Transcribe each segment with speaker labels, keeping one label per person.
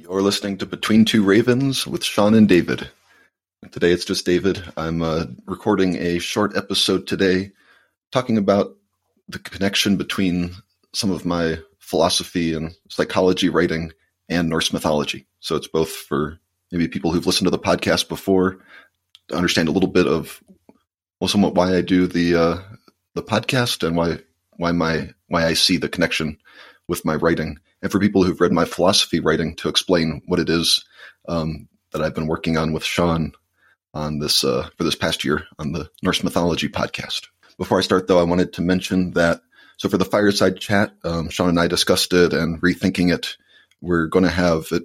Speaker 1: You're listening to Between Two Ravens with Shawn and David. Today it's just David. I'm uh, recording a short episode today talking about the connection between some of my philosophy and psychology writing and Norse mythology. So it's both for maybe people who've listened to the podcast before to understand a little bit of well, somewhat why I do the uh, the podcast and why why my why I see the connection with my writing and for people who've read my philosophy writing to explain what it is um, that I've been working on with Shawn on this uh, for this past year on the Norse mythology podcast. Before I start, though, I wanted to mention that so for the fireside chat, um, Shawn and I discussed it and rethinking it. We're going to have it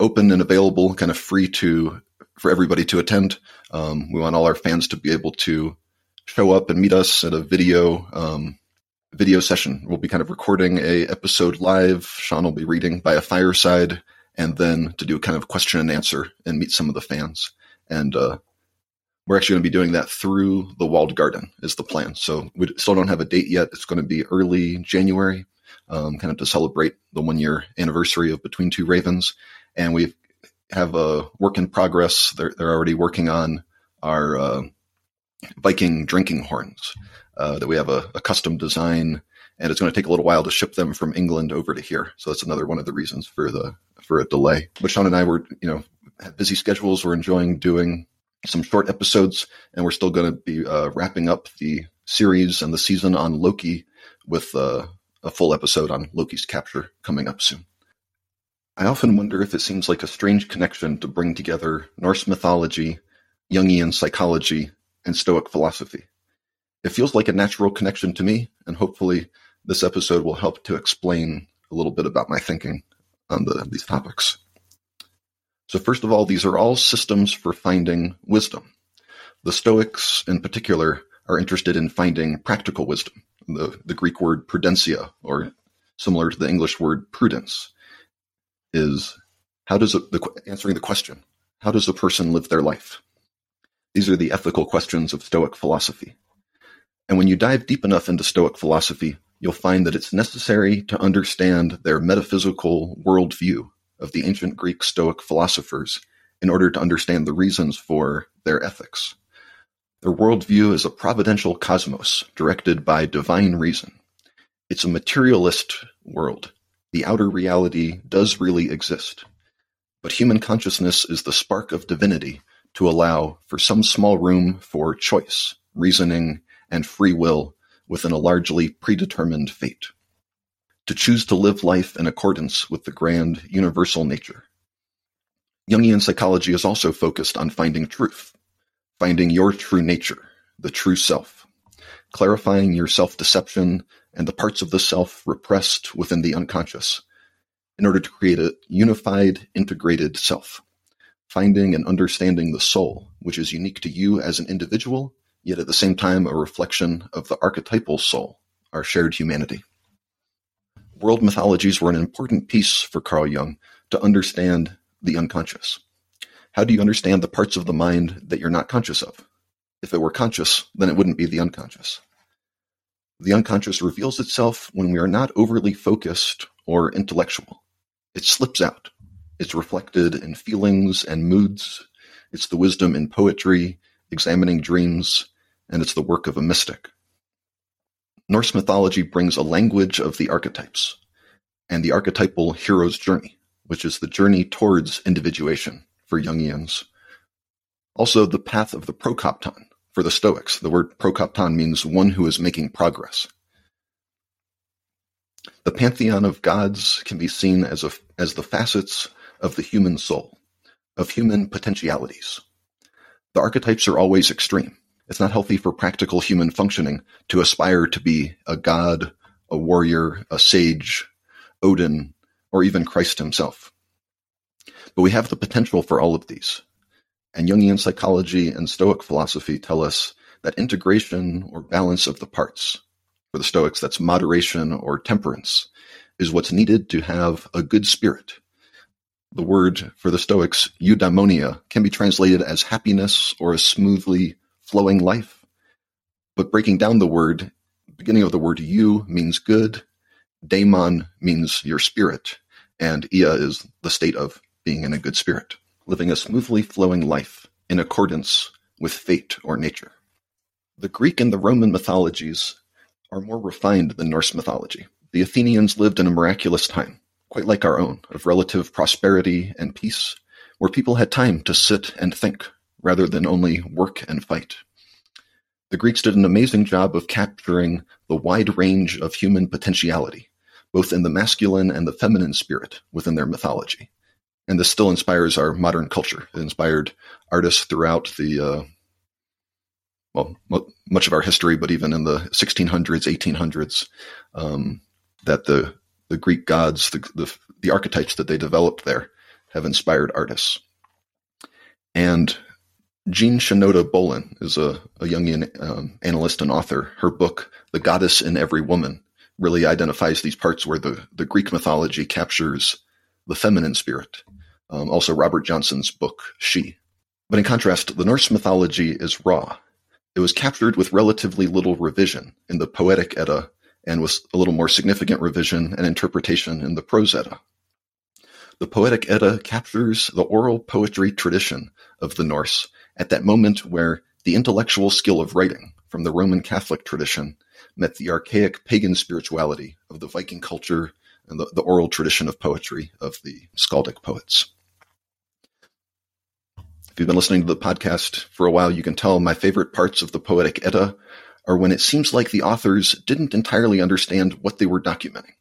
Speaker 1: open and available, kind of free to for everybody to attend. Um, we want all our fans to be able to show up and meet us at a video um, video session. We'll be kind of recording a episode live. Shawn will be reading by a fireside, and then to do a kind of question and answer and meet some of the fans. And uh, we're actually going to be doing that through the walled garden is the plan. So we still don't have a date yet. It's going to be early January, um, kind of to celebrate the one year anniversary of Between Two Ravens. And we have a work in progress. They're, they're already working on our uh, Viking drinking horns uh, that we have a, a, custom design, and it's going to take a little while to ship them from England over to here. So that's another one of the reasons for the for a delay. But Shawn and I were, you know, have busy schedules. We're enjoying doing some short episodes, and we're still going to be uh, wrapping up the series and the season on Loki with uh, a full episode on Loki's capture coming up soon. I often wonder if it seems like a strange connection to bring together Norse mythology, Jungian psychology, and Stoic philosophy. It feels like a natural connection to me, and hopefully, this episode will help to explain a little bit about my thinking on the, these topics. So, first of all, these are all systems for finding wisdom. The Stoics, in particular, are interested in finding practical wisdom. The, the Greek word prudentia, or similar to the English word prudence, is how does a, the, answering the question, how does a person live their life? These are the ethical questions of Stoic philosophy. And when you dive deep enough into Stoic philosophy, you'll find that it's necessary to understand their metaphysical worldview of the ancient Greek Stoic philosophers in order to understand the reasons for their ethics. Their worldview is a providential cosmos directed by divine reason. It's a materialist world. The outer reality does really exist. But human consciousness is the spark of divinity to allow for some small room for choice, reasoning, and free will within a largely predetermined fate. To choose to live life in accordance with the grand universal nature. Jungian psychology is also focused on finding truth, finding your true nature, the true self, clarifying your self deception and the parts of the self repressed within the unconscious in order to create a unified, integrated self finding and understanding the soul, which is unique to you as an individual, yet at the same time a reflection of the archetypal soul, our shared humanity. World mythologies were an important piece for Carl Jung to understand the unconscious. How do you understand the parts of the mind that you're not conscious of? If it were conscious, then it wouldn't be the unconscious. The unconscious reveals itself when we are not overly focused or intellectual. It slips out, it's reflected in feelings and moods. It's the wisdom in poetry, examining dreams, and it's the work of a mystic. Norse mythology brings a language of the archetypes and the archetypal hero's journey, which is the journey towards individuation for Jungians. Also, the path of the prokopton for the Stoics. The word prokopton means one who is making progress. The pantheon of gods can be seen as, a, as the facets of the human soul, of human potentialities. The archetypes are always extreme. It's not healthy for practical human functioning to aspire to be a god, a warrior, a sage, Odin, or even Christ himself. But we have the potential for all of these. And Jungian psychology and Stoic philosophy tell us that integration or balance of the parts, for the Stoics, that's moderation or temperance, is what's needed to have a good spirit, the word for the Stoics, eudaimonia, can be translated as happiness or a smoothly flowing life. But breaking down the word, beginning of the word you means good, daimon means your spirit, and ia is the state of being in a good spirit, living a smoothly flowing life in accordance with fate or nature. The Greek and the Roman mythologies are more refined than Norse mythology. The Athenians lived in a miraculous time, quite like our own, of relative prosperity and peace, where people had time to sit and think rather than only work and fight. The Greeks did an amazing job of capturing the wide range of human potentiality, both in the masculine and the feminine spirit within their mythology. And this still inspires our modern culture. It inspired artists throughout the, uh, well, much of our history, but even in the 1600s, 1800s, um, that the the Greek gods, the, the, the archetypes that they developed there, have inspired artists. And Jean Shinoda Bolen is a, a Jungian um, analyst and author. Her book, The Goddess in Every Woman, really identifies these parts where the, the Greek mythology captures the feminine spirit. Um, also, Robert Johnson's book, She. But in contrast, the Norse mythology is raw. It was captured with relatively little revision in the Poetic Edda and with a little more significant revision and interpretation in the Prose Edda. The Poetic Edda captures the oral poetry tradition of the Norse at that moment where the intellectual skill of writing from the Roman Catholic tradition met the archaic pagan spirituality of the Viking culture and the, the oral tradition of poetry of the skaldic poets. If you've been listening to the podcast for a while, you can tell my favorite parts of the Poetic Edda are when it seems like the authors didn't entirely understand what they were documenting,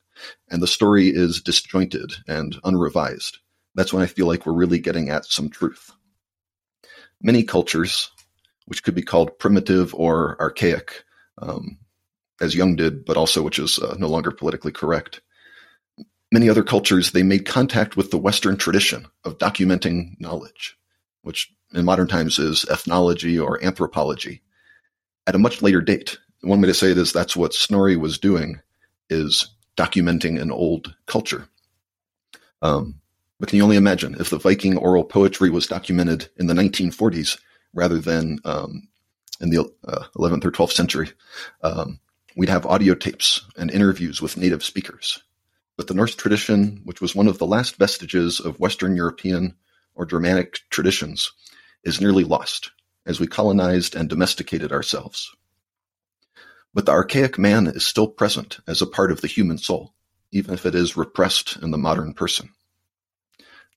Speaker 1: and the story is disjointed and unrevised. That's when I feel like we're really getting at some truth. Many cultures, which could be called primitive or archaic, um, as Jung did, but also which is uh, no longer politically correct. Many other cultures, they made contact with the Western tradition of documenting knowledge, which in modern times is ethnology or anthropology, at a much later date. One way to say it is that's what Snorri was doing, is documenting an old culture. Um, but can you only imagine if the Viking oral poetry was documented in the 1940s rather than um, in the uh, 11th or 12th century? Um, we'd have audio tapes and interviews with native speakers. But the Norse tradition, which was one of the last vestiges of Western European or Germanic traditions, is nearly lost as we colonized and domesticated ourselves. But the archaic man is still present as a part of the human soul, even if it is repressed in the modern person.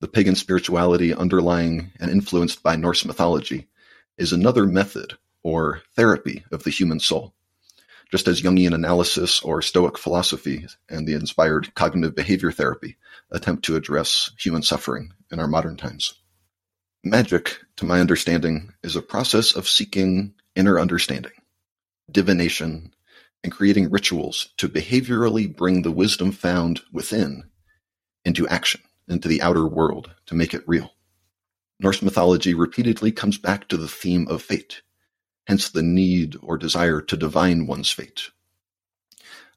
Speaker 1: The pagan spirituality underlying and influenced by Norse mythology is another method or therapy of the human soul, just as Jungian analysis or Stoic philosophy and the inspired cognitive behavior therapy attempt to address human suffering in our modern times. Magic, to my understanding, is a process of seeking inner understanding, divination, and creating rituals to behaviorally bring the wisdom found within into action, into the outer world, to make it real. Norse mythology repeatedly comes back to the theme of fate, hence the need or desire to divine one's fate.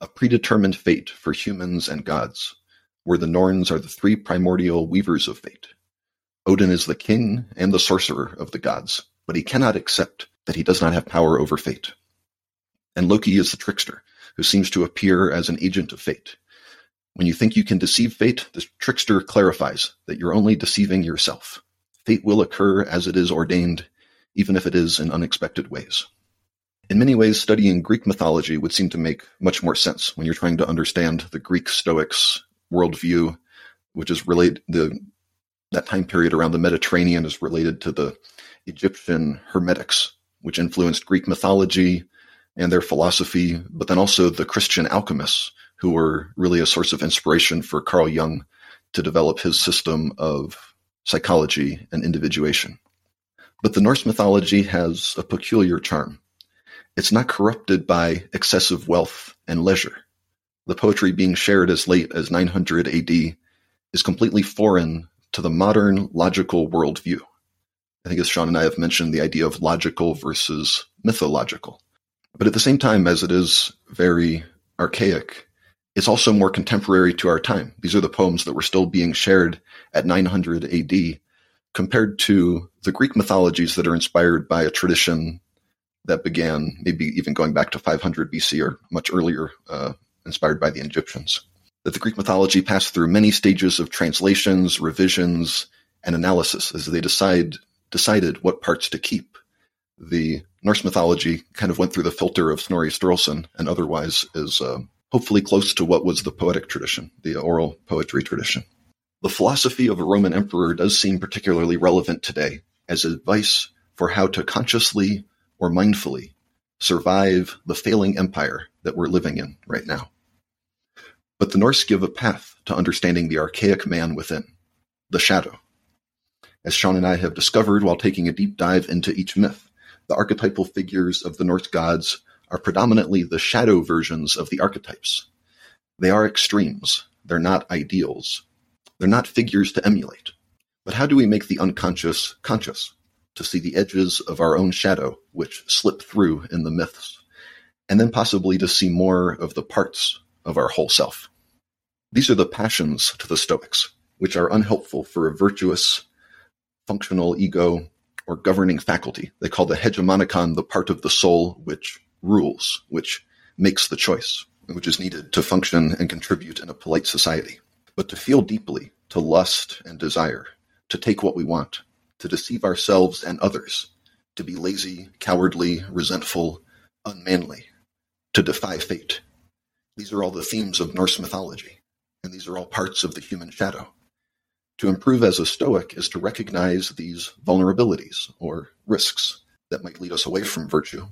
Speaker 1: A predetermined fate for humans and gods, where the Norns are the three primordial weavers of fate Odin is the king and the sorcerer of the gods, but he cannot accept that he does not have power over fate. And Loki is the trickster, who seems to appear as an agent of fate. When you think you can deceive fate, the trickster clarifies that you're only deceiving yourself. Fate will occur as it is ordained, even if it is in unexpected ways. In many ways, studying Greek mythology would seem to make much more sense when you're trying to understand the Greek Stoics worldview, which is related the that time period around the Mediterranean is related to the Egyptian Hermetics, which influenced Greek mythology and their philosophy, but then also the Christian alchemists, who were really a source of inspiration for Carl Jung to develop his system of psychology and individuation. But the Norse mythology has a peculiar charm. It's not corrupted by excessive wealth and leisure. The poetry being shared as late as 900 AD is completely foreign to the modern logical worldview. I think as Shawn and I have mentioned, the idea of logical versus mythological. But at the same time, as it is very archaic, it's also more contemporary to our time. These are the poems that were still being shared at 900 AD compared to the Greek mythologies that are inspired by a tradition that began maybe even going back to 500 BC or much earlier, uh, inspired by the Egyptians. that the Greek mythology passed through many stages of translations, revisions, and analysis as they decide, decided what parts to keep. The Norse mythology kind of went through the filter of Snorri Sturluson and otherwise is uh, hopefully close to what was the poetic tradition, the oral poetry tradition. The philosophy of a Roman emperor does seem particularly relevant today as advice for how to consciously or mindfully survive the failing empire that we're living in right now. But the Norse give a path to understanding the archaic man within, the shadow. As Shawn and I have discovered while taking a deep dive into each myth, the archetypal figures of the Norse gods are predominantly the shadow versions of the archetypes. They are extremes. They're not ideals. They're not figures to emulate. But how do we make the unconscious conscious? To see the edges of our own shadow, which slip through in the myths, and then possibly to see more of the parts of our whole self. These are the passions to the Stoics, which are unhelpful for a virtuous, functional ego or governing faculty. They call the hegemonikon the part of the soul which rules, which makes the choice, which is needed to function and contribute in a polite society. But to feel deeply, to lust and desire, to take what we want, to deceive ourselves and others, to be lazy, cowardly, resentful, unmanly, to defy fate. These are all the themes of Norse mythology, and these are all parts of the human shadow. To improve as a Stoic is to recognize these vulnerabilities or risks that might lead us away from virtue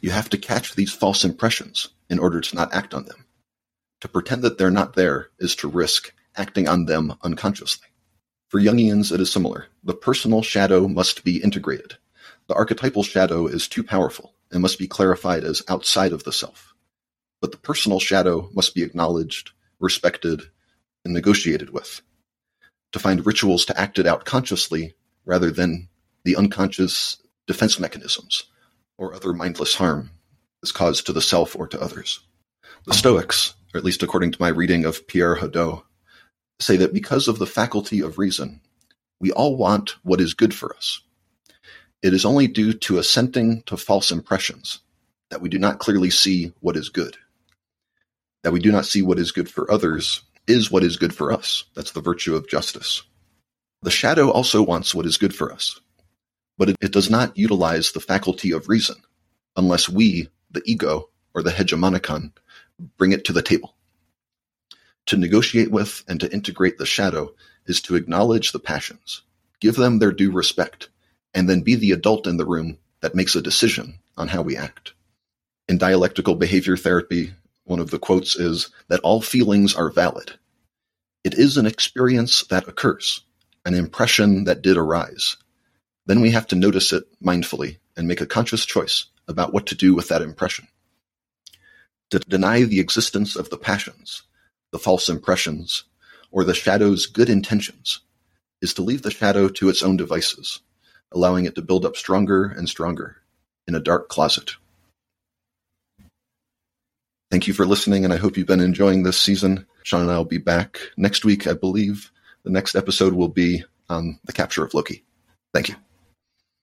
Speaker 1: you have to catch these false impressions in order to not act on them. To pretend that they're not there is to risk acting on them unconsciously. For Jungians, it is similar. The personal shadow must be integrated. The archetypal shadow is too powerful and must be clarified as outside of the self. But the personal shadow must be acknowledged, respected, and negotiated with. To find rituals to act it out consciously rather than the unconscious defense mechanisms or other mindless harm is caused to the self or to others. The Stoics, or at least according to my reading of Pierre Hadot, say that because of the faculty of reason, we all want what is good for us. It is only due to assenting to false impressions that we do not clearly see what is good. That we do not see what is good for others is what is good for us. That's the virtue of justice. The shadow also wants what is good for us but it, it does not utilize the faculty of reason unless we, the ego or the hegemonikon, bring it to the table. To negotiate with and to integrate the shadow is to acknowledge the passions, give them their due respect, and then be the adult in the room that makes a decision on how we act. In dialectical behavior therapy, one of the quotes is that all feelings are valid. It is an experience that occurs, an impression that did arise, then we have to notice it mindfully and make a conscious choice about what to do with that impression. To deny the existence of the passions, the false impressions, or the shadow's good intentions is to leave the shadow to its own devices, allowing it to build up stronger and stronger in a dark closet. Thank you for listening, and I hope you've been enjoying this season. Shawn and I will be back next week, I believe. The next episode will be on the capture of Loki. Thank you.